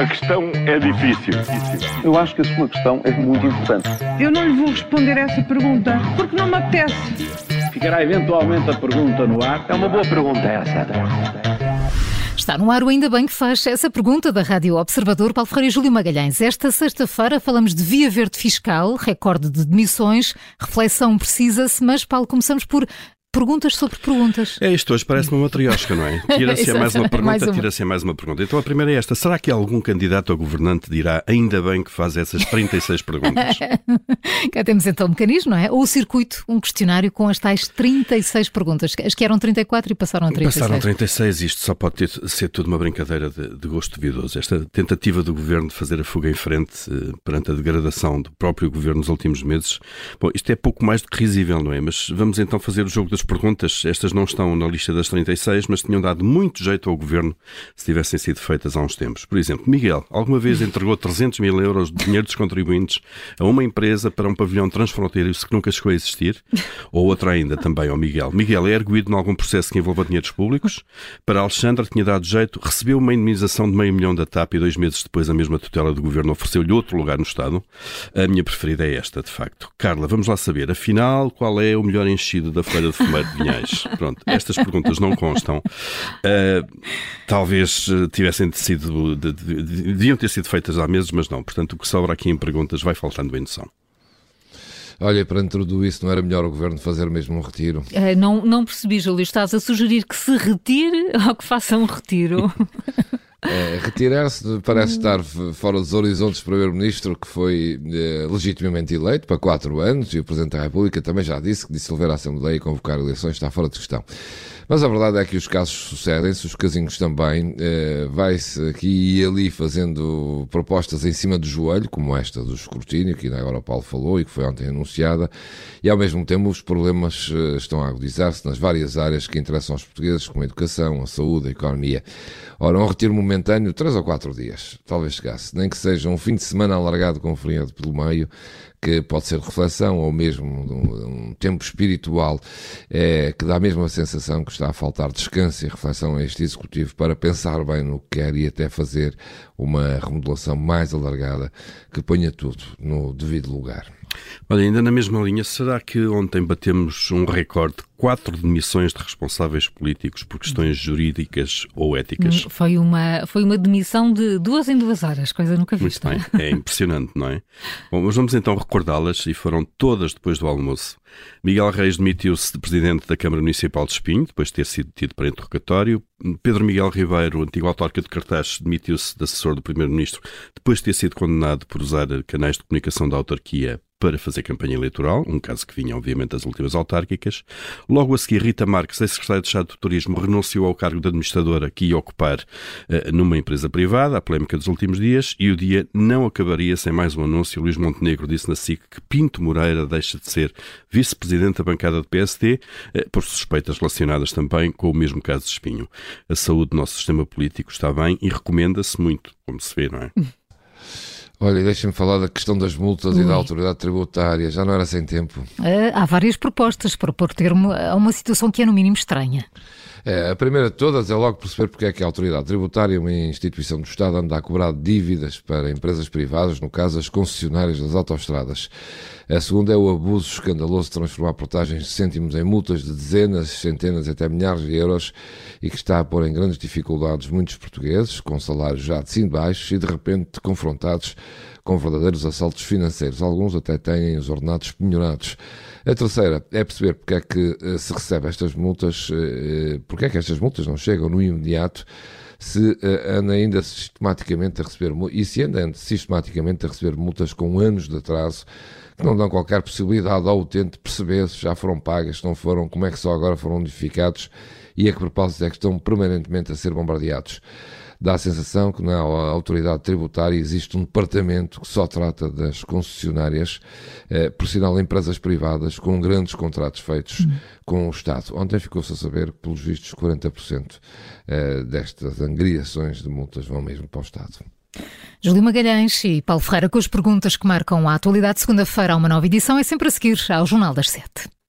A questão é difícil. Eu acho que a sua questão é muito importante. Eu não lhe vou responder essa pergunta porque não me apetece. Ficará eventualmente a pergunta no ar. É uma boa pergunta essa. Está no ar o Ainda Bem que faz essa pergunta da Rádio Observador, Paulo Ferreira e Júlio Magalhães. Esta sexta-feira falamos de via verde fiscal, recorde de demissões, reflexão precisa-se, mas Paulo, começamos por Perguntas sobre perguntas. É isto, hoje parece uma matriosca, não é? Tira-se a mais uma pergunta, tira-se a mais uma pergunta. Então a primeira é esta: será que algum candidato a governante dirá ainda bem que faz essas 36 perguntas? Cá temos então o mecanismo, não é? Ou o circuito, um questionário com as tais 36 perguntas. As que eram 34 e passaram a 36. Passaram a 36, isto só pode ter, ser tudo uma brincadeira de, de, gosto duvidoso. Esta tentativa do governo de fazer a fuga em frente eh, perante a degradação do próprio governo nos últimos meses. Bom, isto é pouco mais do que risível, não é? Mas vamos então fazer o jogo das perguntas, estas não estão na lista das 36, mas tinham dado muito jeito ao governo se tivessem sido feitas há uns tempos. Por exemplo, Miguel, alguma vez entregou 300 mil euros de dinheiro dos contribuintes a uma empresa para um pavilhão transfronteiro que nunca chegou a existir? Ou outra ainda, também ao Miguel. Miguel é erguido em algum processo que envolva dinheiros públicos? Para Alexandra, tinha dado jeito, recebeu uma indemnização de meio milhão da TAP e dois meses depois a mesma tutela do governo ofereceu-lhe outro lugar no Estado? A minha preferida é esta, de facto. Carla, vamos lá saber, afinal, qual é o melhor enchido da Feira de Fumeiro de Vinhais? Pronto, estas perguntas não constam. Uh, talvez eh, tivessem sido, de, de, deviam ter sido feitas há meses, mas não. Portanto, o que sobra aqui em perguntas vai faltando em noção. Olha, para tudo isso, não era melhor o governo fazer mesmo um retiro? Uh, não, não percebi, Júlio. Estás a sugerir que se retire ou que faça um retiro? É, Retirar-se parece estar fora dos horizontes do Primeiro-Ministro, que foi é, legitimamente eleito para quatro anos, e o Presidente da República também já disse que dissolver a Assembleia e convocar eleições está fora de questão. Mas a verdade é que os casos sucedem-se, os casinhos também. Eh, Vai-se aqui e ali fazendo propostas em cima do joelho, como esta do escrutínio, que agora o Paulo falou e que foi ontem anunciada, e ao mesmo tempo os problemas eh, estão a agudizar-se nas várias áreas que interessam aos portugueses, como a educação, a saúde, a economia. Ora, um retiro momentâneo, três ou quatro dias, talvez chegasse, nem que seja um fim de semana alargado com feriado pelo meio, que pode ser reflexão ou mesmo um, um tempo espiritual, é, que dá mesmo a sensação que está a faltar descanso e reflexão a este executivo para pensar bem no que quer e até fazer uma remodelação mais alargada que ponha tudo no devido lugar. Olha, ainda na mesma linha, será que ontem batemos um recorde? Quatro demissões de responsáveis políticos por questões jurídicas ou éticas? Hum, foi uma, foi uma demissão de duas em duas horas, coisa nunca vista. Muito bem, é impressionante, não é? Bom, mas vamos então recordá-las e foram todas depois do almoço. Miguel Reis demitiu-se de presidente da Câmara Municipal de Espinho, depois de ter sido tido para interrogatório. Pedro Miguel Ribeiro, antigo autarca de Cartaz, demitiu-se de assessor do Primeiro-Ministro, depois de ter sido condenado por usar canais de comunicação da autarquia para fazer campanha eleitoral, um caso que vinha, obviamente, das últimas autárquicas. Logo a seguir, Rita Marques, ex-secretária de Estado do Turismo, renunciou ao cargo de administradora que ia ocupar uh, numa empresa privada, a polémica dos últimos dias, e o dia não acabaria sem mais um anúncio. Luís Montenegro disse na SIC que Pinto Moreira deixa de ser vice-presidente da bancada do PSD, uh, por suspeitas relacionadas também com o mesmo caso de Espinho. A saúde do nosso sistema político está bem e recomenda-se muito, como se vê, não é? Olha, deixem-me falar da questão das multas Ui. e da autoridade tributária. Já não era sem tempo. Uh, há várias propostas para pôr termo a uma situação que é no mínimo estranha. É, a primeira de todas é logo perceber porque é que a autoridade tributária, uma instituição do Estado, anda a cobrar dívidas para empresas privadas, no caso as concessionárias das autoestradas. A segunda é o abuso escandaloso de transformar portagens de cêntimos em multas de dezenas, centenas até milhares de euros e que está a pôr em grandes dificuldades muitos portugueses, com salários já de cima baixos e de repente confrontados com verdadeiros assaltos financeiros. Alguns até têm os ordenados penhorados. A terceira é perceber porque é que eh, se recebe estas multas, eh, eh, porque é que estas multas não chegam no imediato, se anda ainda sistematicamente a receber, e se anda sistematicamente a receber multas com anos de atraso, que não dão qualquer possibilidade ao utente perceber se já foram pagas, se não foram, como é que só agora foram notificados e a que propósito é que estão permanentemente a ser bombardeados dá a sensação que na autoridade tributária existe um departamento que só trata das concessionárias, eh, por sinal empresas privadas com grandes contratos feitos uhum. com o Estado. Ontem ficou-se a saber que, pelos vistos, 40% eh, destas angriações de multas vão mesmo para o Estado. Júlio Magalhães e Paulo Ferreira com as perguntas que marcam a atualidade. Segunda-feira há uma nova edição, é sempre a seguir ao Jornal das Sete.